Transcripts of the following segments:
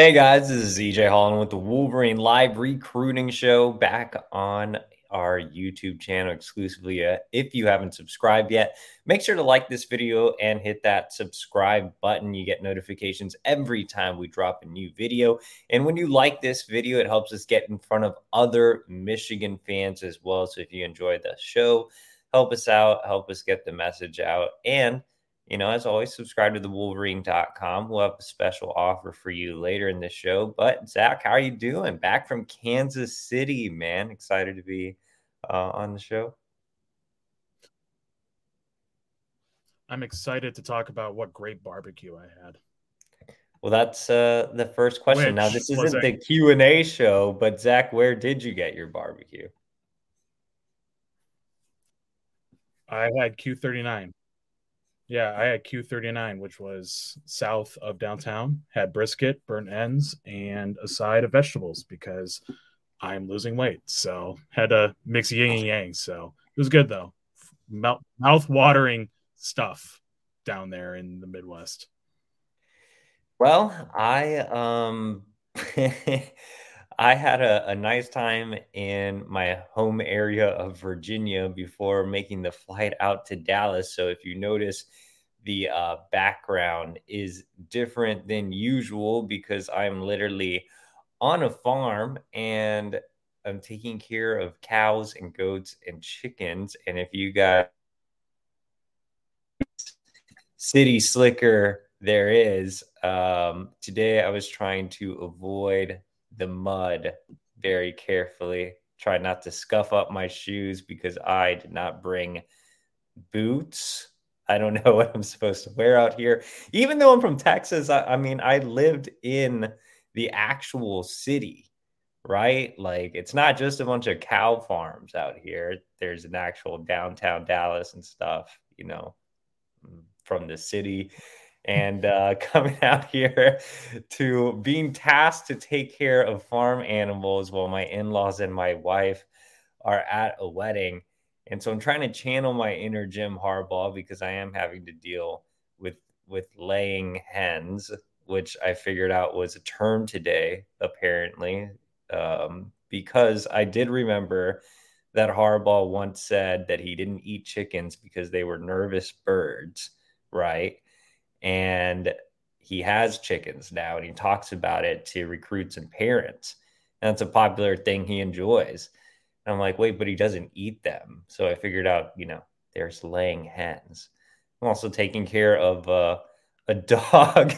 Hey guys, this is EJ Holland with the Wolverine Live Recruiting Show back on our YouTube channel exclusively. Uh, if you haven't subscribed yet, make sure to like this video and hit that subscribe button. You get notifications every time we drop a new video. And when you like this video, it helps us get in front of other Michigan fans as well. So if you enjoy the show, help us out, help us get the message out. And you know, as always, subscribe to the Wolverine.com. We'll have a special offer for you later in this show. But Zach, how are you doing? Back from Kansas City, man. Excited to be uh, on the show. I'm excited to talk about what great barbecue I had. Well, that's uh, the first question. Which now, this isn't a- the Q and A show, but Zach, where did you get your barbecue? I had Q39. Yeah, I had Q39, which was south of downtown, had brisket, burnt ends, and a side of vegetables because I'm losing weight. So had to mix yin and yang. So it was good though. Mouth watering stuff down there in the Midwest. Well, I um I had a, a nice time in my home area of Virginia before making the flight out to Dallas. So if you notice, the uh, background is different than usual because I'm literally on a farm and I'm taking care of cows and goats and chickens. And if you got city slicker there is, um, today I was trying to avoid the mud very carefully, try not to scuff up my shoes because I did not bring boots. I don't know what I'm supposed to wear out here. Even though I'm from Texas, I, I mean, I lived in the actual city, right? Like, it's not just a bunch of cow farms out here. There's an actual downtown Dallas and stuff, you know, mm, from the city. And uh, coming out here to being tasked to take care of farm animals while my in laws and my wife are at a wedding and so I'm trying to channel my inner Jim Harbaugh because I am having to deal with with laying hens, which I figured out was a term today, apparently, um, because I did remember that Harbaugh once said that he didn't eat chickens because they were nervous birds, right? And he has chickens now, and he talks about it to recruits and parents. And that's a popular thing he enjoys. And I'm like, wait, but he doesn't eat them. So I figured out, you know, there's laying hens. I'm also taking care of uh, a dog,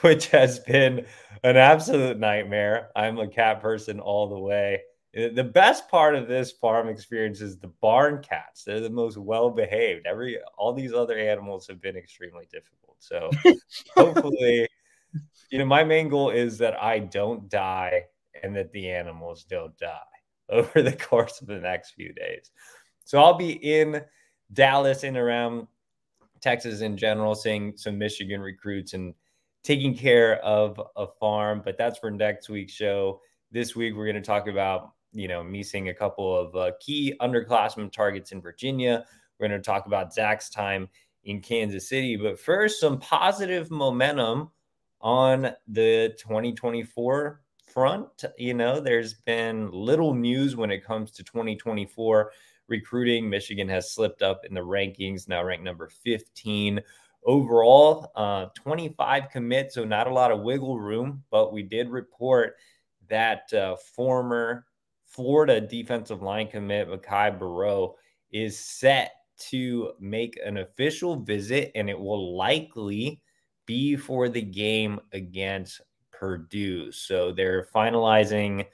which has been an absolute nightmare. I'm a cat person all the way. Uh, the best part of this farm experience is the barn cats. They're the most well behaved. Every all these other animals have been extremely difficult. So hopefully, you know, my main goal is that I don't die and that the animals don't die over the course of the next few days. So I'll be in Dallas and around Texas in general, seeing some Michigan recruits and taking care of a farm. But that's for next week's show. this week we're going to talk about, you know, missing a couple of uh, key underclassmen targets in Virginia. We're going to talk about Zach's time in Kansas City. But first, some positive momentum on the 2024 front. You know, there's been little news when it comes to 2024 recruiting. Michigan has slipped up in the rankings, now ranked number 15 overall, uh, 25 commits, so not a lot of wiggle room. But we did report that uh, former Florida defensive line commit Makai Barrow is set to make an official visit, and it will likely be for the game against Purdue. So they're finalizing,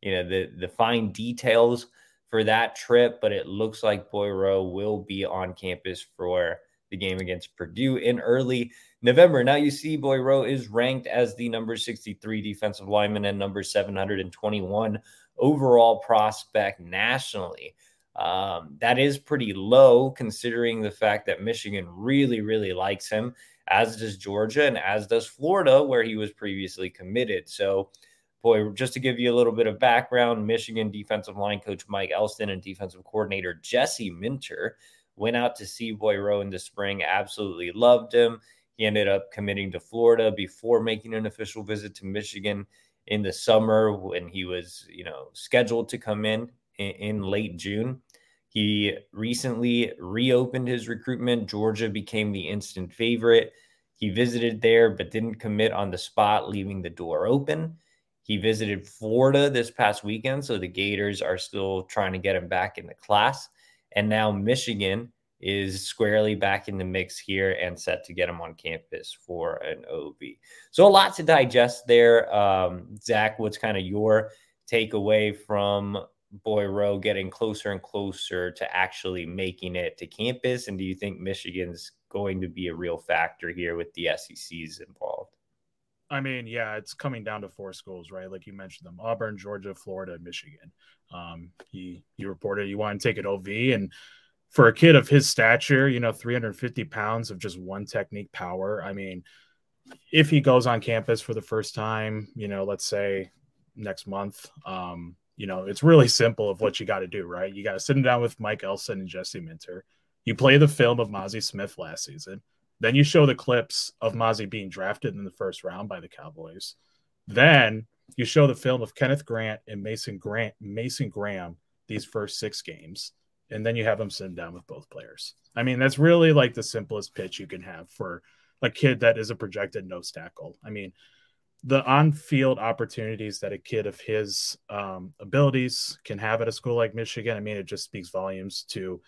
you know, the the fine details for that trip, but it looks like Boyro will be on campus for the game against Purdue in early November. Now you see Boyro is ranked as the number 63 defensive lineman and number 721 overall prospect nationally. Um, that is pretty low considering the fact that Michigan really, really likes him, as does Georgia and as does Florida, where he was previously committed. So, boy, just to give you a little bit of background, Michigan defensive line coach Mike Elston and defensive coordinator Jesse Minter went out to see Boyro in the spring, absolutely loved him. He ended up committing to Florida before making an official visit to Michigan in the summer when he was, you know, scheduled to come in in, late June. He recently reopened his recruitment. Georgia became the instant favorite. He visited there but didn't commit on the spot, leaving the door open. He visited Florida this past weekend, so the Gators are still trying to get him back in the class. And now Michigan is squarely back in the mix here and set to get him on campus for an OB. So a lot to digest there. Um, Zach, what's kind of your takeaway from Boyro getting closer and closer to actually making it to campus? And do you think Michigan's going to be a real factor here with the SECs involved? I mean, yeah, it's coming down to four schools, right? Like you mentioned them: Auburn, Georgia, Florida, Michigan. Um, he he reported you want to take it OV, and for a kid of his stature, you know, 350 pounds of just one technique power. I mean, if he goes on campus for the first time, you know, let's say next month, um, you know, it's really simple of what you got to do, right? You got to sit him down with Mike Elston and Jesse Minter. You play the film of Mazi Smith last season. Then you show the clips of Mazi being drafted in the first round by the Cowboys. Then you show the film of Kenneth Grant and Mason Grant, Mason Graham, these first six games and then you have them sitting down with both players. I mean, that's really like the simplest pitch you can have for a kid that is a projected nose tackle. I mean, the on-field opportunities that a kid of his um, abilities can have at a school like Michigan, I mean, it just speaks volumes to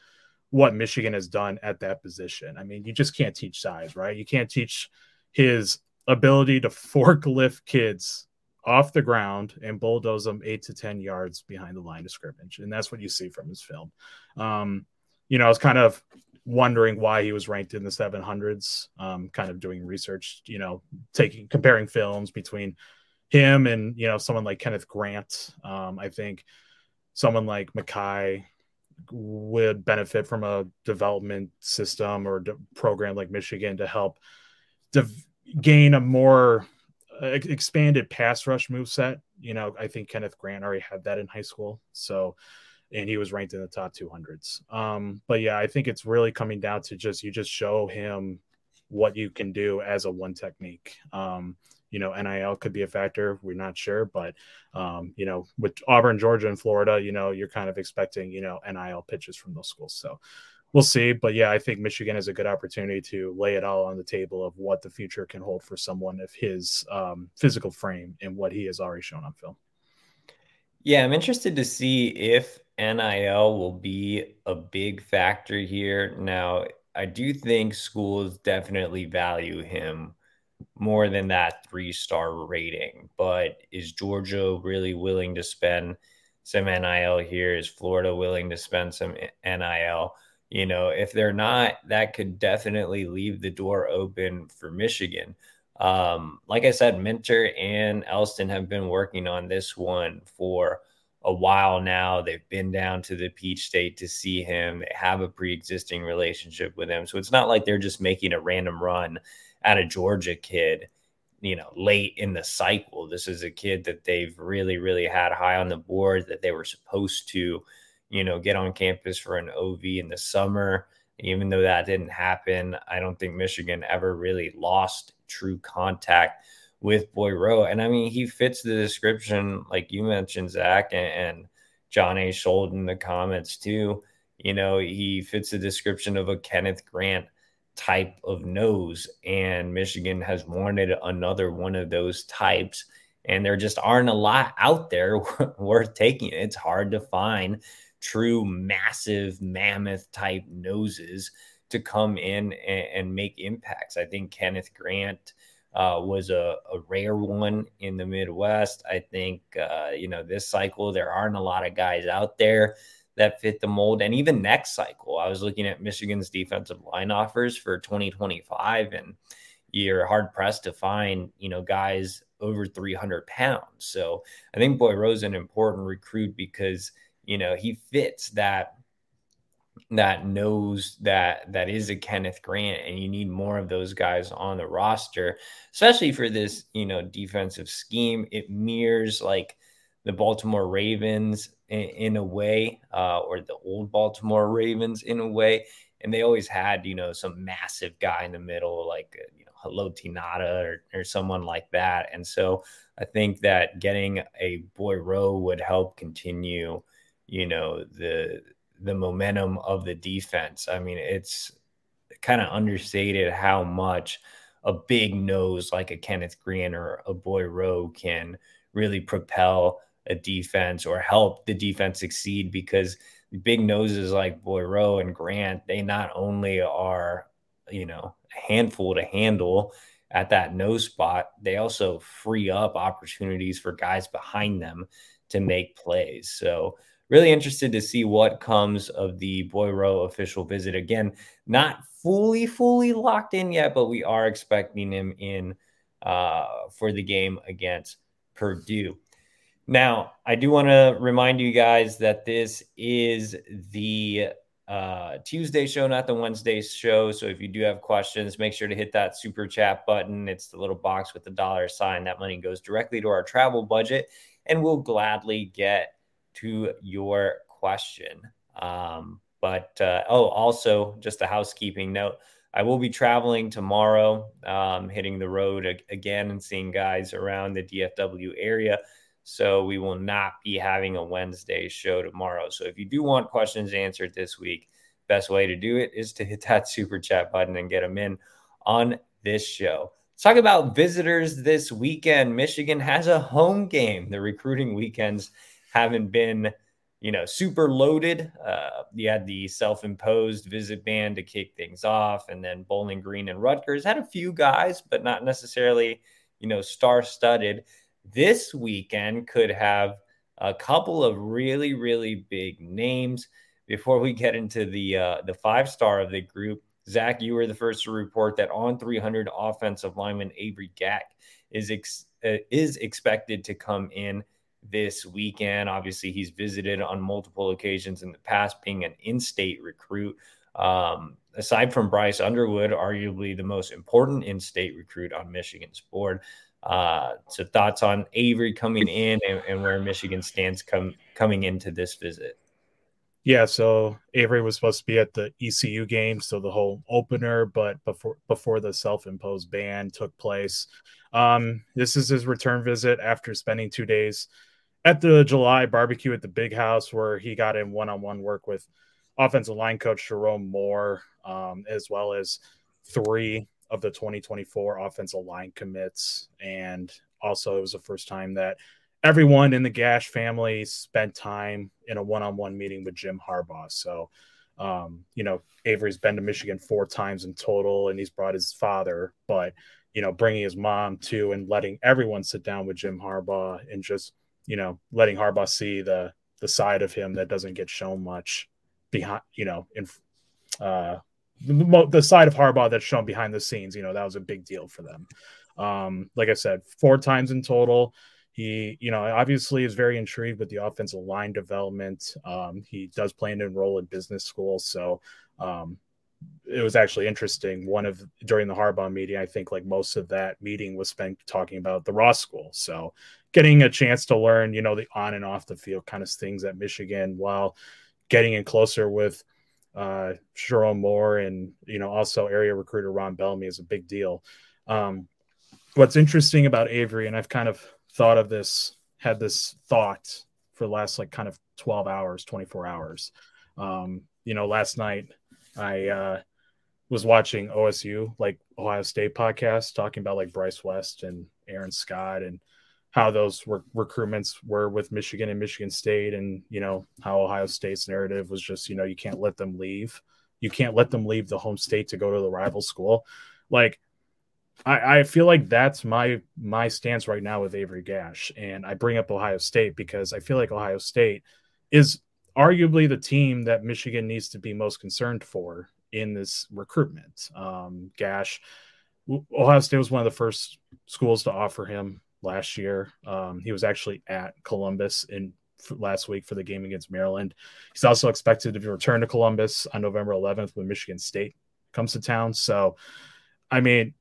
what Michigan has done at that position. I mean, you just can't teach size, right? You can't teach his ability to forklift kids off the ground and bulldoze them eight to 10 yards behind the line of scrimmage. And that's what you see from his film. Um, you know, I was kind of wondering why he was ranked in the 700s, um, kind of doing research, you know, taking, comparing films between him and, you know, someone like Kenneth Grant. Um, I think someone like Mackay would benefit from a development system or de- program like Michigan to help gain a more expanded pass rush move set. You know, I think Kenneth Grant already had that in high school. So, and he was ranked in the top 200s. Um, but yeah, I think it's really coming down to just you just show him what you can do as a one technique. Um, you know, NIL could be a factor. We're not sure, but um, you know, with Auburn, Georgia, and Florida, you know, you're kind of expecting you know NIL pitches from those schools. So we'll see. But yeah, I think Michigan has a good opportunity to lay it all on the table of what the future can hold for someone of his um, physical frame and what he has already shown on film. Yeah, I'm interested to see if NIL will be a big factor here. Now, I do think schools definitely value him more than that three star rating, but is Georgia really willing to spend some NIL here? Is Florida willing to spend some NIL? You know, if they're not, that could definitely leave the door open for Michigan. Um, like I said, Minter and Elston have been working on this one for a while now. They've been down to the Peach State to see him. They have a pre-existing relationship with him, so it's not like they're just making a random run at a Georgia kid. you know, late in the cycle. This is a kid that they've really, really had high on the board that they were supposed to, you know, get on campus for an OV in the summer. Even though that didn't happen, I don't think Michigan ever really lost true contact with Boy Rowe. And I mean, he fits the description, like you mentioned, Zach, and, and John A. Schuld in the comments too. You know, he fits the description of a Kenneth Grant type of nose. And Michigan has wanted another one of those types. And there just aren't a lot out there worth taking. It's hard to find true massive mammoth type noses to come in and, and make impacts. I think Kenneth Grant uh, was a, a, rare one in the Midwest. I think, uh, you know, this cycle, there aren't a lot of guys out there that fit the mold. And even next cycle, I was looking at Michigan's defensive line offers for 2025, and you're hard pressed to find, you know, guys over 300 pounds. So I think Boy Rowe's an important recruit because, you know, he fits that that knows that that is a Kenneth Grant and you need more of those guys on the roster especially for this you know defensive scheme it mirrors like the Baltimore Ravens in, in a way, uh, or the old Baltimore Ravens in a way. And they always had, you know, some massive guy in the middle, like, uh, you know, Haloti Ngata or, or someone like that. And so I think that getting a Boy Rowe would help continue, you know, the the momentum of the defense. I mean, it's kind of understated how much a big nose like a Kenneth Grant or a Boy Rowe can really propel a defense or help the defense succeed because big noses like Boy Rowe and Grant, they not only are, you know, a handful to handle at that nose spot, they also free up opportunities for guys behind them to make plays. So, really interested to see what comes of the Boy Rowe official visit. Again, not fully, fully locked in yet, but we are expecting him in uh, for the game against Purdue. Now, I do want to remind you guys that this is the uh, Tuesday show, not the Wednesday show. So if you do have questions, make sure to hit that super chat button. It's the little box with the dollar sign. That money goes directly to our travel budget, and we'll gladly get to your question. Um, but uh, oh, also, just a housekeeping note. I will be traveling tomorrow, um, hitting the road again and seeing guys around the DFW area. So we will not be having a Wednesday show tomorrow. So if you do want questions answered this week, best way to do it is to hit that super chat button and get them in on this show. Let's talk about visitors this weekend. Michigan has a home game. The recruiting weekends haven't been, you know, super loaded. Uh, you had the self-imposed visit ban to kick things off, and then Bowling Green and Rutgers had a few guys, but not necessarily, you know, star-studded this weekend could have a couple of really, really big names. Before we get into the uh, the five star of the group, Zach, you were the first to report that on 300 offensive lineman Avery Gach is ex- uh, is expected to come in this weekend. Obviously, he's visited on multiple occasions in the past, being an in-state recruit. Um, aside from Bryce Underwood, arguably the most important in-state recruit on Michigan's board. Uh, so thoughts on Avery coming in and, and where Michigan stands come coming into this visit. Yeah, so Avery was supposed to be at the ECU game, so the whole opener, but before before the self-imposed ban took place. Um, this is his return visit after spending two days at the July barbecue at the Big House, where he got in one-on-one work with offensive line coach Sherrone Moore, um, as well as three of the 2024 offensive line commits. And also, it was the first time that everyone in the Gach family spent time in a one on one meeting with Jim Harbaugh. So, um, you know, Avery's been to Michigan four times in total, and he's brought his father, but, you know, bringing his mom too, and letting everyone sit down with Jim Harbaugh and just, you know, letting Harbaugh see the, the side of him that doesn't get shown much behind, you know, in, uh, the, the side of Harbaugh that's shown behind the scenes. You know, that was a big deal for them. Um, like I said, four times in total. He, you know, obviously is very intrigued with the offensive line development. Um, he does plan to enroll in business school, so um, it was actually interesting. One of during the Harbaugh meeting, I think like most of that meeting was spent talking about the Ross School. So getting a chance to learn, you know, the on and off the field kind of things at Michigan while getting in closer with uh Sherrone Moore and you know also area recruiter Ron Bellamy is a big deal. Um what's interesting about Avery, and I've kind of thought of this, had this thought for the last like kind of 12 hours, 24 hours. Um, you know, last night I uh was watching OSU, like Ohio State podcast, talking about like Bryce West and Aaron Scott and how those re- recruitments were with Michigan and Michigan State, and you know how Ohio State's narrative was just you know you can't let them leave, you can't let them leave the home state to go to the rival school. Like, I, I feel like that's my my stance right now with Avery Gach, and I bring up Ohio State because I feel like Ohio State is arguably the team that Michigan needs to be most concerned for in this recruitment. Um, Gach, Ohio State was one of the first schools to offer him last year. Um, he was actually at Columbus in last week for the game against Maryland. He's also expected to return to Columbus on November 11th when Michigan State comes to town. So, I mean,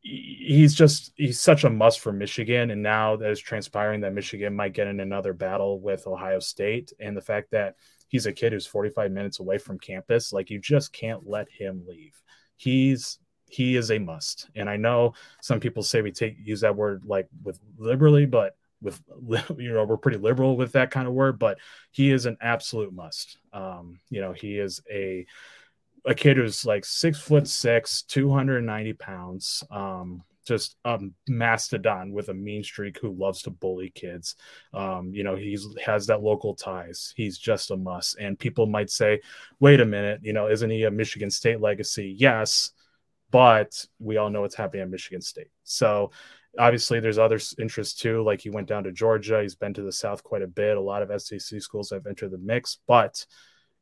he's just he's such a must for Michigan. And now that is transpiring that Michigan might get in another battle with Ohio State, and the fact that he's a kid who's 45 minutes away from campus, like you just can't let him leave. He's he is a must. And I know some people say we take use that word like with liberally, but with you know we're pretty liberal with that kind of word, but he is an absolute must. Um, you know, he is a a kid who's like six foot six, 290 pounds. Um, just a mastodon with a mean streak who loves to bully kids. Um, you know, he's has that local ties. He's just a must. And people might say, wait a minute, you know, isn't he a Michigan State legacy? Yes, but we all know what's happening at Michigan State. So obviously there's other interests too. Like he went down to Georgia. He's been to the South quite a bit. A lot of SEC schools have entered the mix, but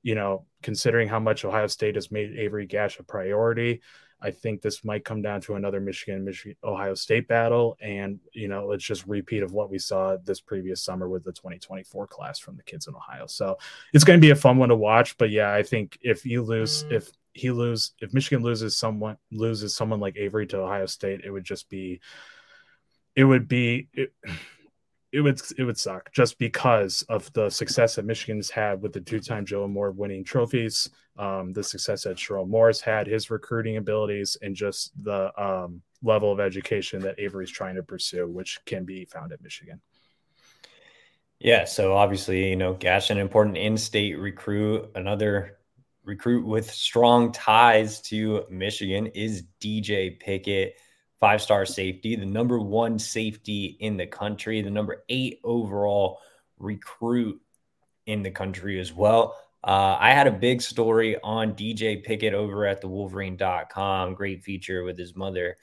you know, considering how much Ohio State has made Avery Gach a priority, I think this might come down to another Michigan, Michigan, Ohio State battle, and you know, it's just repeat of what we saw this previous summer with the 2024 class from the kids in Ohio. So it's going to be a fun one to watch. But yeah, I think if you lose, mm. if he lose if Michigan loses someone loses someone like Avery to Ohio State, it would just be it would be it, it would it would suck just because of the success that Michigan's had with the two-time Joe Moore winning trophies, um, the success that Sherrone Moore's had, his recruiting abilities, and just the um, level of education that Avery's trying to pursue, which can be found at Michigan. Yeah, so obviously, you know, Gach an important in-state recruit, another recruit with strong ties to Michigan is DJ Pickett, five star safety, the number one safety in the country, the number eight overall recruit in the country as well. Uh, I had a big story on DJ Pickett over at the Wolverine.com. Great feature with his mother,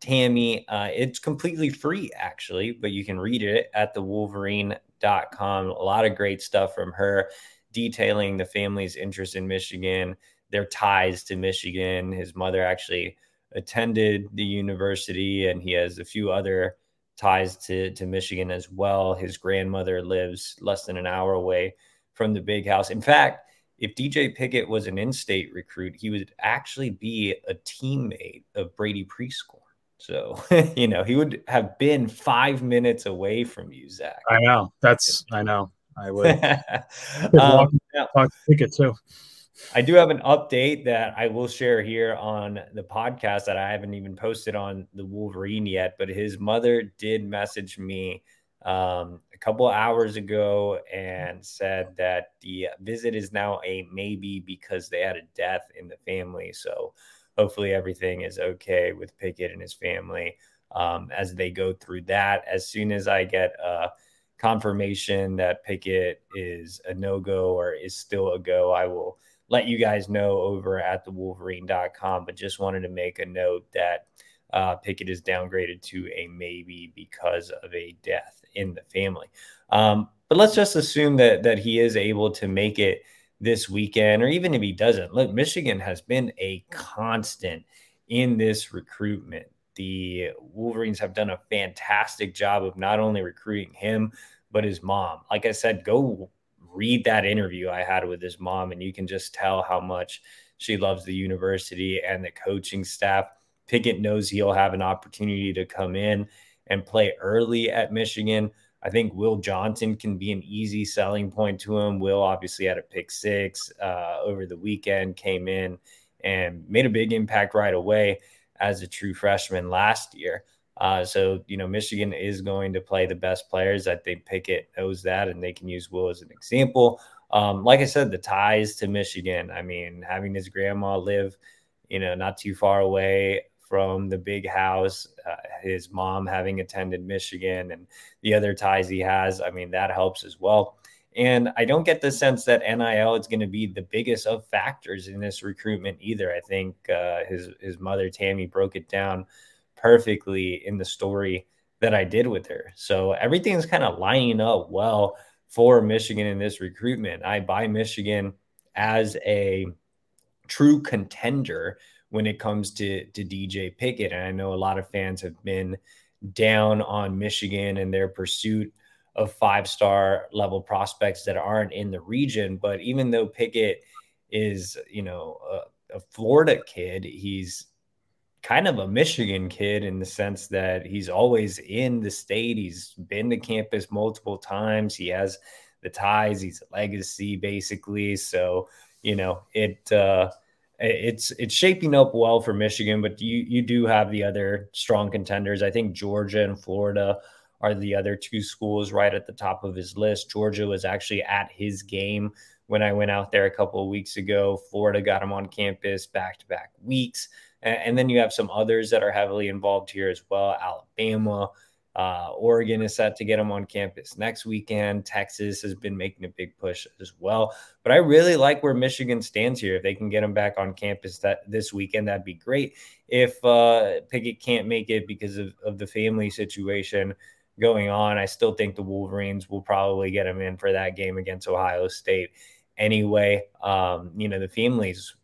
Tammy. Uh, it's completely free, actually, but you can read it at the Wolverine.com. A lot of great stuff from her detailing the family's interest in Michigan, their ties to Michigan. His mother actually attended the university, and he has a few other ties to, to Michigan as well. His grandmother lives less than an hour away from the big house. In fact, if DJ Pickett was an in state recruit, he would actually be a teammate of Brady Prieskorn. So, you know, he would have been five minutes away from you, Zach. I know. That's, I know. I would. um, talk ticket too. I do have an update that I will share here on the podcast that I haven't even posted on the Wolverine yet, but his mother did message me um, a couple hours ago and said that the visit is now a maybe because they had a death in the family. So hopefully everything is okay with Pickett and his family um, as they go through that. As soon as I get uh, confirmation that Pickett is a no go or is still a go, I will let you guys know over at the wolverine.com. But just wanted to make a note that uh, Pickett is downgraded to a maybe because of a death in the family. Um, but let's just assume that that he is able to make it this weekend, or even if he doesn't. Look, Michigan has been a constant in this recruitment. The Wolverines have done a fantastic job of not only recruiting him, but his mom. Like I said, go read that interview I had with his mom, and you can just tell how much She loves the university and the coaching staff. Pickett knows he'll have an opportunity to come in and play early at Michigan. I think Will Johnson can be an easy selling point to him. Will obviously had a pick six uh, over the weekend, came in and made a big impact right away as a true freshman last year. Uh, so, you know, Michigan is going to play the best players. I think Pickett knows that, and they can use Will as an example. Um, like I said, the ties to Michigan. I mean, having his grandma live, you know, not too far away from the big house, uh, his mom having attended Michigan, and the other ties he has. I mean, that helps as well. And I don't get the sense that NIL is going to be the biggest of factors in this recruitment either. I think uh, his his mother Tammy broke it down perfectly in the story that I did with her. So everything's kind of lining up well for Michigan in this recruitment. I buy Michigan as a true contender when it comes to to DJ Pickett, and I know a lot of fans have been down on Michigan and their pursuit of five star level prospects that aren't in the region. But even though Pickett is, you know, a, a, Florida kid, he's kind of a Michigan kid in the sense that he's always in the state. He's been to campus multiple times. He has the ties. He's a legacy basically. So, you know, it, uh, it's it's shaping up well for Michigan, but you you do have the other strong contenders. I think Georgia and Florida are the other two schools right at the top of his list. Georgia was actually at his game when I went out there a couple of weeks ago. Florida got him on campus back to back weeks. And, then you have some others that are heavily involved here as well. Alabama, uh, Oregon is set to get him on campus next weekend. Texas has been making a big push as well. But I really like where Michigan stands here. If they can get him back on campus that this weekend, that'd be great. If uh, Pickett can't make it because of, of the family situation, going on. I still think the Wolverines will probably get him in for that game against Ohio State anyway. Um, you know, the families,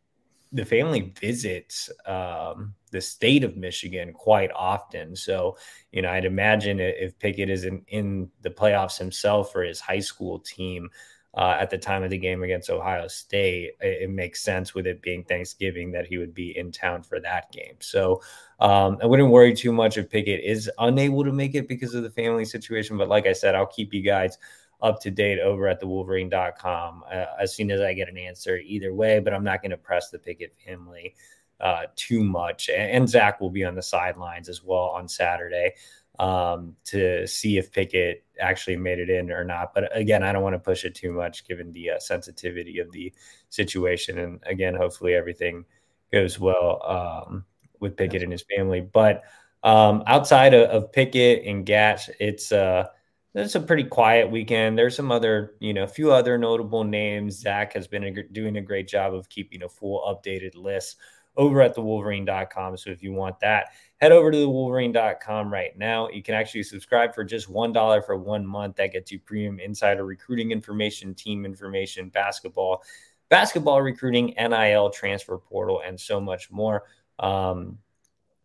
the family visits um, the state of Michigan quite often. So, you know, I'd imagine if Pickett is in, in the playoffs himself for his high school team, uh, at the time of the game against Ohio State, it, it, makes sense with it being Thanksgiving that he would be in town for that game. So um, I wouldn't worry too much if Pickett is unable to make it because of the family situation. But like I said, I'll keep you guys up to date over at the wolverine.com uh, as soon as I get an answer either way. But I'm not going to press the Pickett family uh, too much. And, and Zach will be on the sidelines as well on Saturday um, to see if Pickett actually made it in or not. But again, I don't want to push it too much given the uh, sensitivity of the situation. And again, hopefully everything goes well um, with Pickett and his family. But um, outside of, of, Pickett and Gach, it's uh, it's a pretty quiet weekend. There's some other, you know, a few other notable names. Zach has been a, doing a great job of keeping a full updated list over at the wolverine.com. So if you want that, head over to the wolverine.com right now. You can actually subscribe for just $1 for one month. That gets you premium insider recruiting information, team information, basketball, basketball recruiting, NIL transfer portal, and so much more. Um,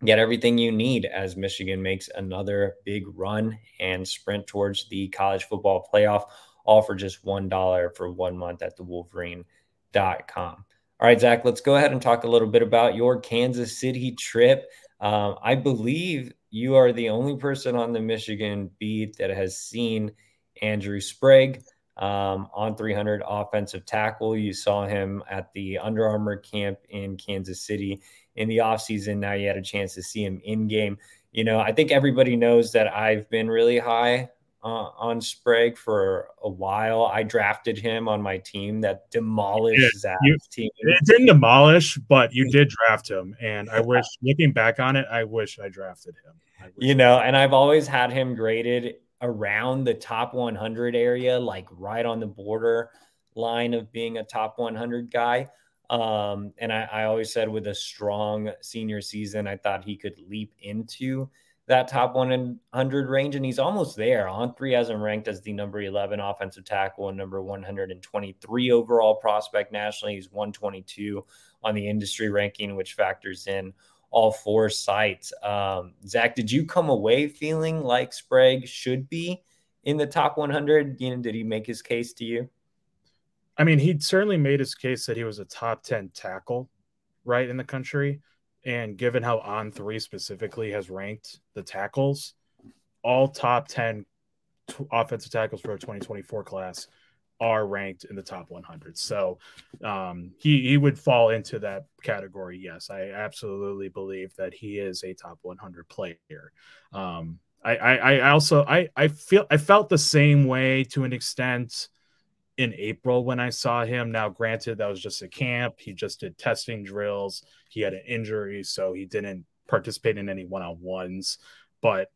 get everything you need as Michigan makes another big run and sprint towards the college football playoff, all for just $1 for one month at the wolverine.com. All right, Zach, let's go ahead and talk a little bit about your Kansas City trip. Um, I believe you are the only person on the Michigan beat that has seen Andrew Sprague um, on 300 offensive tackle. You saw him at the Under Armour camp in Kansas City in the offseason. Now you had a chance to see him in game. You know, I think everybody knows that I've been really high uh, on Sprague for a while. I drafted him on my team that demolished yeah, Zach's team. It didn't demolish, but you did draft him. And I wish, looking back on it, I wish I drafted him. you know, and I've always had him graded around the top 100 area, like right on the border line of being a top 100 guy. Um, and I, I always said with a strong senior season, I thought he could leap into that top 100 range, and he's almost there. On three has him ranked as the number 11 offensive tackle and number 123 overall prospect nationally. He's 122 on the industry ranking, which factors in all four sites. Um, Zach, did you come away feeling like Sprague should be in the top 100? You know, did he make his case to you? I mean, he certainly made his case that he was a top 10 tackle right in the country. And given how on three specifically has ranked the tackles, all top 10 t- offensive tackles for a 2024 class are ranked in the top 100. So um, he he would fall into that category. Yes, I absolutely believe that he is a top 100 player. Um, I, I I also I I feel I felt the same way to an extent in April when I saw him. Now, granted, that was just a camp. He just did testing drills. He had an injury, so he didn't participate in any one on ones. But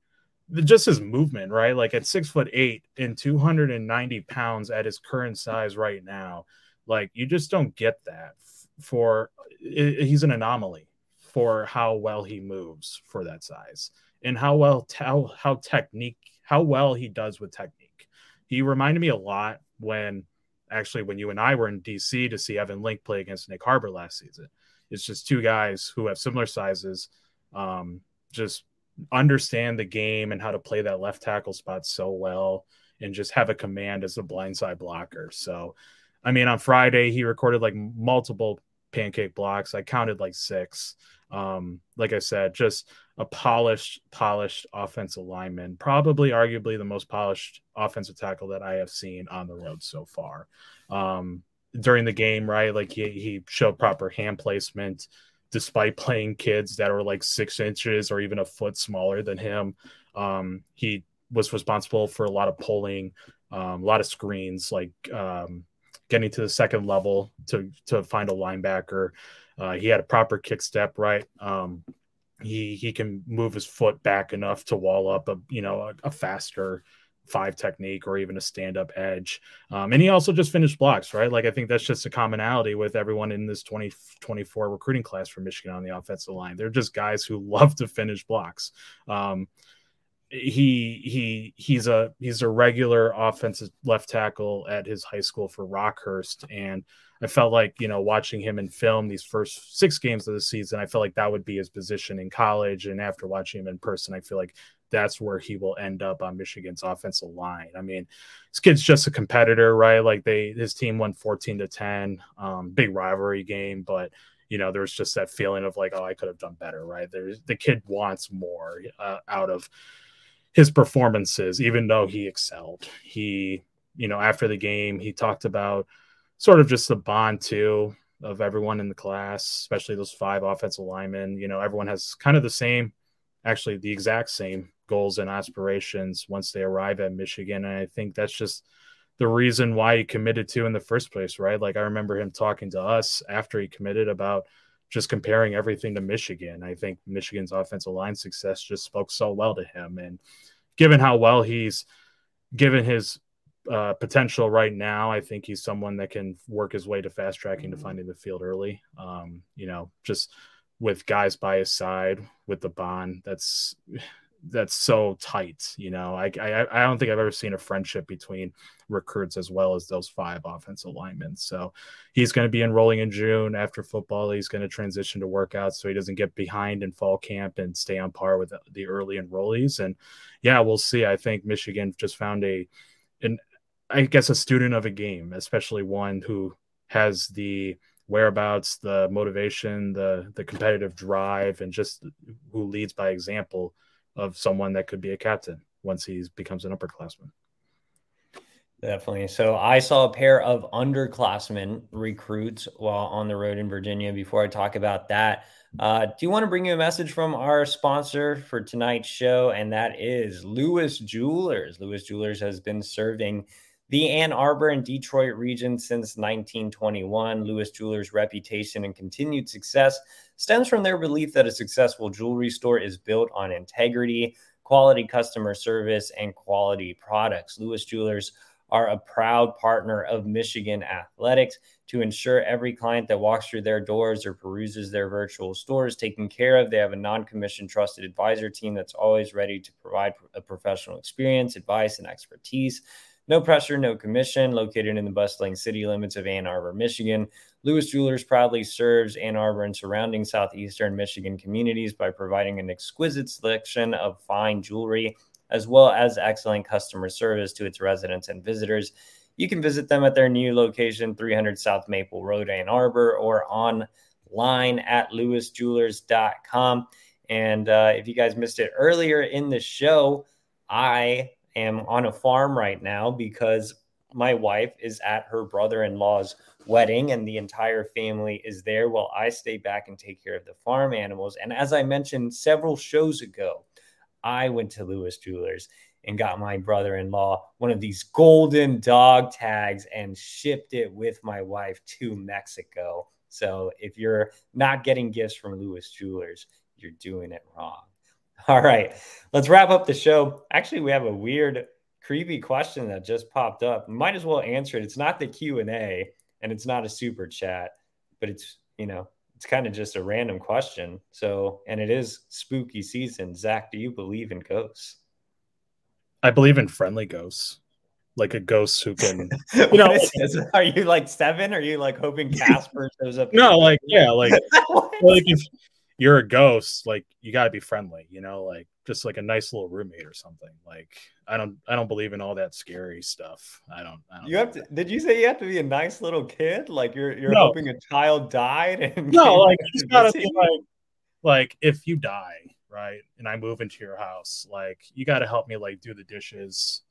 just his movement, right? Like at six foot eight and 290 pounds at his current size right now, like you just don't get that for he's an anomaly for how well he moves for that size and how well how how technique how well he does with technique. He reminded me a lot when actually when you and I were in DC to see Evan Link play against Nick Harbor last season. It's just two guys who have similar sizes, um, just understand the game and how to play that left tackle spot so well and just have a command as a blindside blocker. So, I mean, on Friday, he recorded like multiple pancake blocks. I counted like six. Um, like I said, just a polished, polished offensive lineman, probably arguably the most polished offensive tackle that I have seen on the road so far. Um, during the game, right? Like he, he showed proper hand placement, despite playing kids that were like six inches or even a foot smaller than him. Um, he was responsible for a lot of pulling, um, a lot of screens, like um, getting to the second level to to find a linebacker. Uh, he had a proper kick step, right? Um, he he can move his foot back enough to wall up a you know a, a faster five technique or even a stand up edge. Um, and he also just finished blocks, right? Like I think that's just a commonality with everyone in this 2024 recruiting class for Michigan on the offensive line. They're just guys who love to finish blocks. Um, he he he's a he's a regular offensive left tackle at his high school for Rockhurst and I felt like you know watching him in film these first six games of the season I felt like that would be his position in college and after watching him in person I feel like that's where he will end up on Michigan's offensive line. I mean, this kid's just a competitor, right? Like they his team won 14 to 10, um, big rivalry game, but you know, there's just that feeling of like, oh, I could have done better, right? There's the kid wants more uh, out of his performances, even though he excelled. He, you know, after the game, he talked about sort of just the bond too of everyone in the class, especially those five offensive linemen. You know, everyone has kind of the same, actually the exact same goals and aspirations once they arrive at Michigan. And I think that's just the reason why he committed to in the first place, right? Like I remember him talking to us after he committed about just comparing everything to Michigan. I think Michigan's offensive line success just spoke so well to him. And given how well he's given his uh, potential right now, I think he's someone that can work his way to fast tracking to finding the field early. Um, you know, just with guys by his side with the bond, that's that's so tight. You know, I, I I don't think I've ever seen a friendship between recruits as well as those five offensive linemen. So he's going to be enrolling in June after football. He's going to transition to workouts so he doesn't get behind in fall camp and stay on par with the early enrollees. And yeah, we'll see. I think Michigan just found a an I guess a student of a game, especially one who has the whereabouts, the motivation, the the competitive drive, and just who leads by example of someone that could be a captain once he becomes an upperclassman. Definitely. So I saw a pair of underclassmen recruits while on the road in Virginia. Before I talk about that, uh, do you want to bring you a message from our sponsor for tonight's show? And that is Lewis Jewelers. Lewis Jewelers has been serving the Ann Arbor and Detroit region since 1921. Lewis Jewelers' reputation and continued success stems from their belief that a successful jewelry store is built on integrity, quality customer service, and quality products. Lewis Jewelers are a proud partner of Michigan Athletics to ensure every client that walks through their doors or peruses their virtual stores taken care of. They have a non commissioned trusted advisor team that's always ready to provide a professional experience, advice, and expertise. No pressure, no commission. Located in the bustling city limits of Ann Arbor, Michigan, Lewis Jewelers proudly serves Ann Arbor and surrounding southeastern Michigan communities by providing an exquisite selection of fine jewelry as well as excellent customer service to its residents and visitors. You can visit them at their new location, 300 South Maple Road, Ann Arbor, or online at lewisjewelers.com. And uh, if you guys missed it earlier in the show, I am on a farm right now because my wife is at her brother in law's wedding and the entire family is there while I stay back and take care of the farm animals. And as I mentioned several shows ago, I went to Lewis Jewelers and got my brother in law one of these golden dog tags and shipped it with my wife to Mexico. So if you're not getting gifts from Lewis Jewelers, you're doing it wrong. All right, let's wrap up the show. Actually, we have a weird, creepy question that just popped up. Might as well answer it. It's not the Q and A, and it's not a super chat, but it's you know it's kind of just a random question. So, and it is spooky season. Zach, do you believe in ghosts? I believe in friendly ghosts, like a ghost who can. You know, are you like seven? Are you like hoping Casper shows up? No, like yeah, like like if you're a ghost, like you got to be friendly, you know, like just like a nice little roommate or something. Like I don't, I don't believe in all that scary stuff. I don't. I don't you have to. Did you say you have to be a nice little kid? Like you're, you're no. hoping a child died? And no, like you just gotta be like, like if you die, right, and I move into your house, like you got to help me, like do the dishes,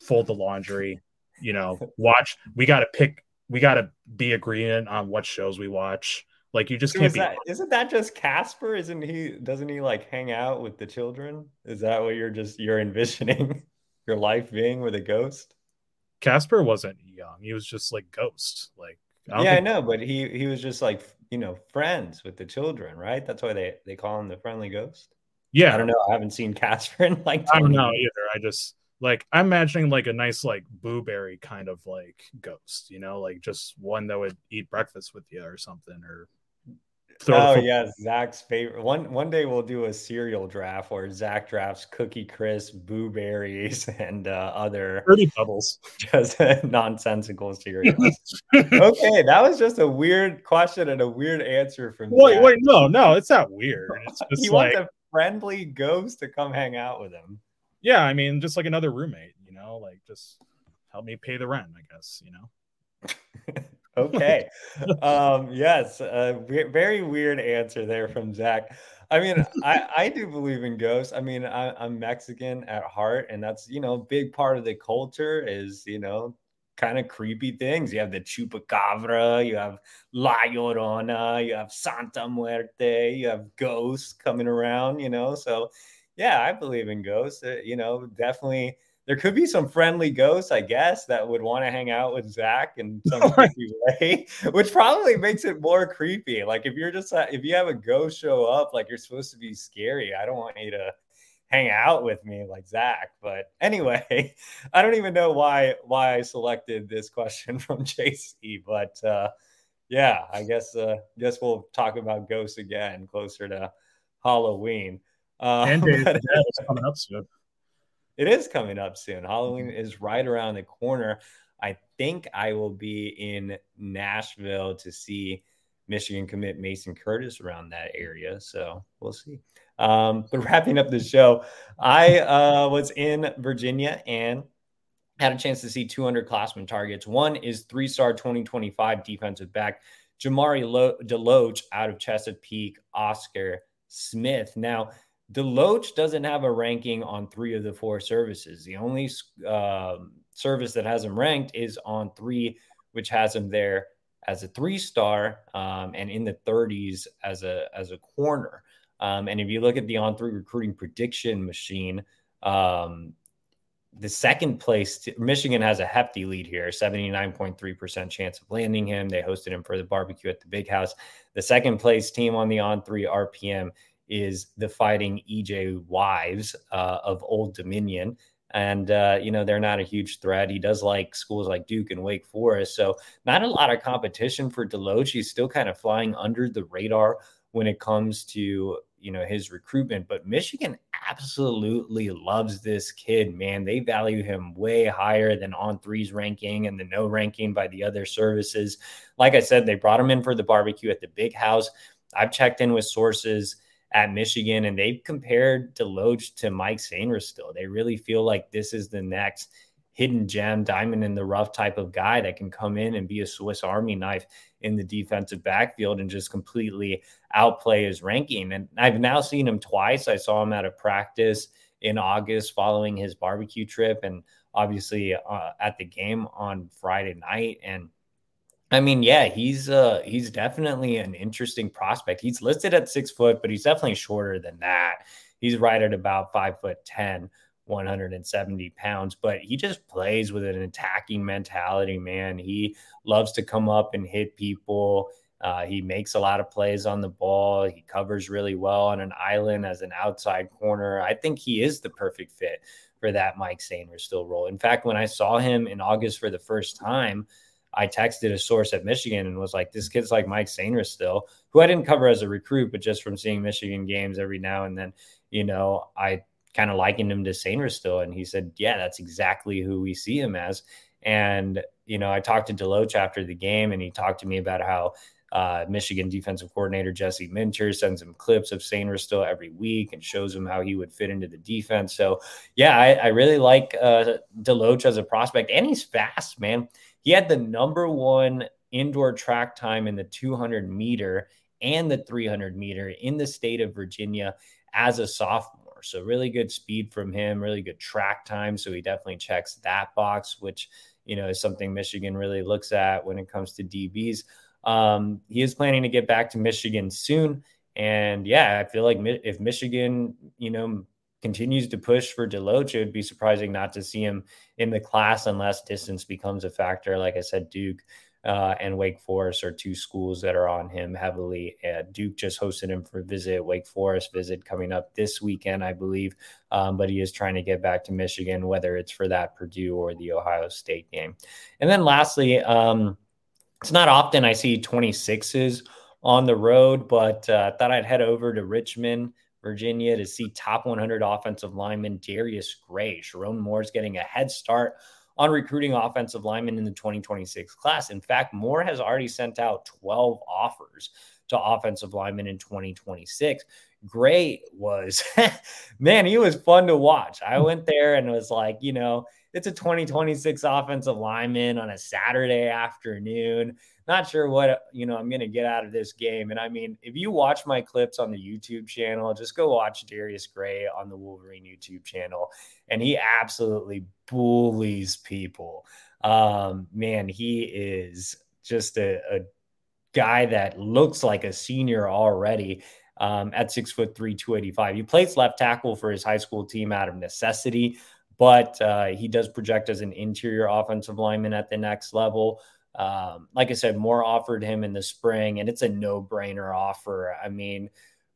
fold the laundry, you know, watch. We got to pick. We got to be agreeing on what shows we watch like you just can't be. That, isn't that just Casper? Isn't he? Doesn't he like hang out with the children? Is that what you're just you're envisioning your life being with a ghost? Casper wasn't young. He was just like ghost. Like I yeah, think... I know, but he he was just like you know friends with the children, right? That's why they they call him the friendly ghost. Yeah, I don't know. I haven't seen Casper in like. I don't know years. either. I just like I'm imagining like a nice like blueberry kind of like ghost, you know, like just one that would eat breakfast with you or something, or oh yeah, Zach's favorite. One one day we'll do a cereal draft where Zach drafts Cookie Crisp, Boo Berries, and uh, other Fruity Pebbles, just nonsensical cereals. okay, that was just a weird question and a weird answer from. Wait, Zach. wait, no, no, it's not weird. It's just he like, wants a friendly ghost to come hang out with him. Yeah, I mean, just like another roommate, you know, like just help me pay the rent, I guess, you know. okay. um, yes, a very weird answer there from Zach. I mean, I, I do believe in ghosts. I mean, I, I'm Mexican at heart, and that's you know, big part of the culture is you know, kind of creepy things. You have the chupacabra, you have La Llorona, you have Santa Muerte, you have ghosts coming around. You know, so yeah, I believe in ghosts. Uh, you know, definitely there could be some friendly ghosts, I guess, that would want to hang out with Zach in some creepy way, which probably makes it more creepy. Like if you're just if you have a ghost show up, like you're supposed to be scary. I don't want you to hang out with me like Zach. But anyway, I don't even know why why I selected this question from JC, but uh, yeah, I guess uh, guess we'll talk about ghosts again closer to Halloween. Uh, and Dave, coming up soon. It is coming up soon. Halloween mm-hmm. is right around the corner. I think I will be in Nashville to see Michigan commit Mason Curtis around that area. So we'll see. Um, but wrapping up the show, I uh, was in Virginia and had a chance to see 200 classman targets. One is three star 2025 defensive back Jamari Lo- Deloach out of Chesapeake, Oscar Smith. Now, Deloach doesn't have a ranking on three of the four services. The only uh, service that has him ranked is on three, which has him there as a three star um, and in the 30s as a as a corner. Um, and if you look at the on three recruiting prediction machine, um, the second place, t- Michigan has a hefty lead here 79.3% chance of landing him. They hosted him for the barbecue at the big house. The second place team on the on three RPM is the fighting EJ Wives uh, of Old Dominion. And, uh, you know, they're not a huge threat. He does like schools like Duke and Wake Forest. So, not a lot of competition for Deloach. He's still kind of flying under the radar when it comes to, you know, his recruitment. But Michigan absolutely loves this kid, man. They value him way higher than on threes ranking and the no ranking by the other services. Like I said, they brought him in for the barbecue at the big house. I've checked in with sources at Michigan, and they've compared Deloach to Mike Sainristil. They really feel like this is the next hidden gem, diamond in the rough type of guy that can come in and be a Swiss Army knife in the defensive backfield and just completely outplay his ranking. And I've now seen him twice. I saw him at a practice in August following his barbecue trip, and obviously uh, at the game on Friday night. And I mean, yeah, he's uh he's definitely an interesting prospect. He's listed at six foot, but he's definitely shorter than that. He's right at about five foot ten. 170 pounds, but he just plays with an attacking mentality, man. He loves to come up and hit people. Uh, he makes a lot of plays on the ball. He covers really well on an island as an outside corner. I think he is the perfect fit for that Mike Sainristil role. In fact, when I saw him in August for the first time, I texted a source at Michigan and was like, "This kid's like Mike Sainristil, who I didn't cover as a recruit, but just from seeing Michigan games every now and then, you know, I kind of likened him to Sainristil. And he said, Yeah, that's exactly who we see him as. And, you know, I talked to Deloach after the game and he talked to me about how uh, Michigan defensive coordinator Jesse Minter sends him clips of Sainristil every week and shows him how he would fit into the defense. So, yeah, I, I really like uh, Deloach as a prospect, and he's fast, man. He had the number one indoor track time in the 200 meter and the 300 meter in the state of Virginia as a sophomore. So really good speed from him, really good track time. So he definitely checks that box, which you know is something Michigan really looks at when it comes to DBs. Um, he is planning to get back to Michigan soon, and yeah, I feel like if Michigan, you know, continues to push for Deloach, it would be surprising not to see him in the class unless distance becomes a factor. Like I said, Duke uh, and Wake Forest are two schools that are on him heavily. Uh, Duke just hosted him for a visit. Wake Forest visit coming up this weekend, I believe. Um, but he is trying to get back to Michigan, whether it's for that Purdue or the Ohio State game. And then lastly, um, it's not often I see 26s on the road, but uh, I thought I'd head over to Richmond. Virginia to see top 100 offensive lineman Darius Gray. Sherrone Moore's getting a head start on recruiting offensive linemen in the 2026 class. In fact, Moore has already sent out 12 offers to offensive linemen in 2026. Gray was, man, he was fun to watch. I hmm. went there and was like, you know, it's a 2026 offensive lineman on a Saturday afternoon not sure what you know I'm going to get out of this game. And I mean, if you watch my clips on the YouTube channel, just go watch Darius Gray on the Wolverine YouTube channel, and he absolutely bullies people. Um, man, he is just a, a guy that looks like a senior already. Um, at six foot three, 285. He plays left tackle for his high school team out of necessity, but uh, he does project as an interior offensive lineman at the next level. Um, like I said, Moore offered him in the spring, and it's a no brainer offer. I mean,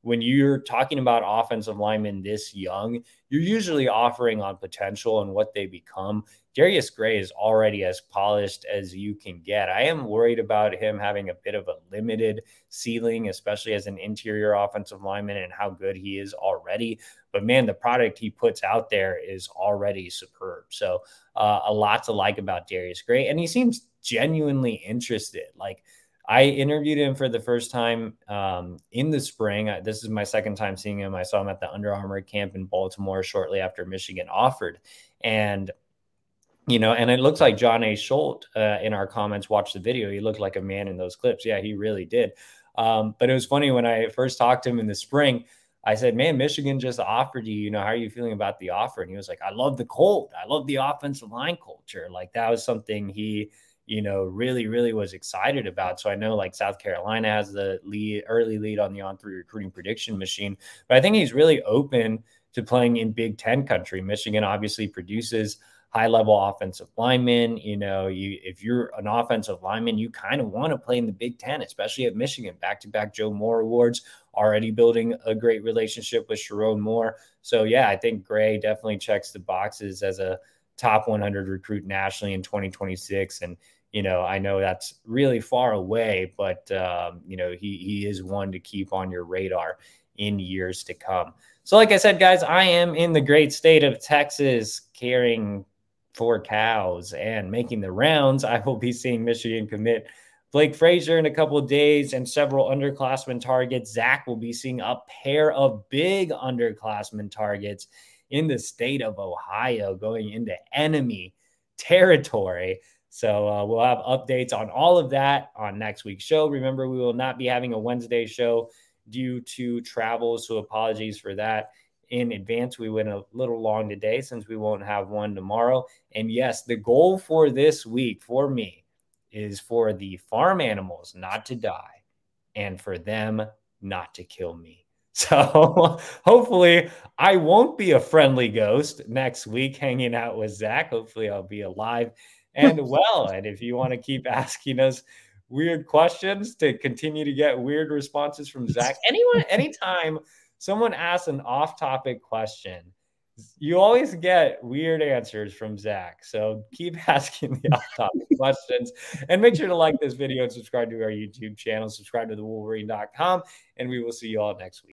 when you're talking about offensive linemen this young, you're usually offering on potential and what they become. Darius Gray is already as polished as you can get. I am worried about him having a bit of a limited ceiling, especially as an interior offensive lineman and how good he is already. But man, the product he puts out there is already superb. So uh, a lot to like about Darius Gray, and he seems genuinely interested. Like I interviewed him for the first time um, in the spring. This is my second time seeing him. I saw him at the Under Armour camp in Baltimore shortly after Michigan offered, and you know, and it looks like John A. Schultz uh, in our comments watched the video. He looked like a man in those clips. Yeah, he really did. Um, but it was funny when I first talked to him in the spring. I said, "Man, Michigan just offered you. You know, how are you feeling about the offer?" And he was like, "I love the cold. I love the offensive line culture. Like that was something he." You know, really, really was excited about. So I know like South Carolina has the lead, early lead on the on three recruiting prediction machine, but I think he's really open to playing in Big Ten country. Michigan obviously produces high level offensive linemen. You know, you if you're an offensive lineman, you kind of want to play in the Big Ten, especially at Michigan. Back to back Joe Moore awards, already building a great relationship with Sherrone Moore. So yeah, I think Gray definitely checks the boxes as a top 100 recruit nationally in 2026 and you know, I know that's really far away, but um, you know, he he is one to keep on your radar in years to come. So, like I said, guys, I am in the great state of Texas, caring for cows and making the rounds. I will be seeing Michigan commit Blake Frazier in a couple of days and several underclassmen targets. Zach will be seeing a pair of big underclassmen targets in the state of Ohio going into enemy territory. So uh, we'll have updates on all of that on next week's show. Remember, we will not be having a Wednesday show due to travel. So apologies for that in advance. We went a little long today since we won't have one tomorrow. And yes, the goal for this week for me is for the farm animals not to die and for them not to kill me. So hopefully I won't be a friendly ghost next week hanging out with Zach. Hopefully I'll be alive and well. And if you want to keep asking us weird questions to continue to get weird responses from Zach, anyone, anytime someone asks an off-topic question, you always get weird answers from Zach. So keep asking the off-topic questions and make sure to like this video and subscribe to our YouTube channel, subscribe to the Wolverine.com, and we will see you all next week.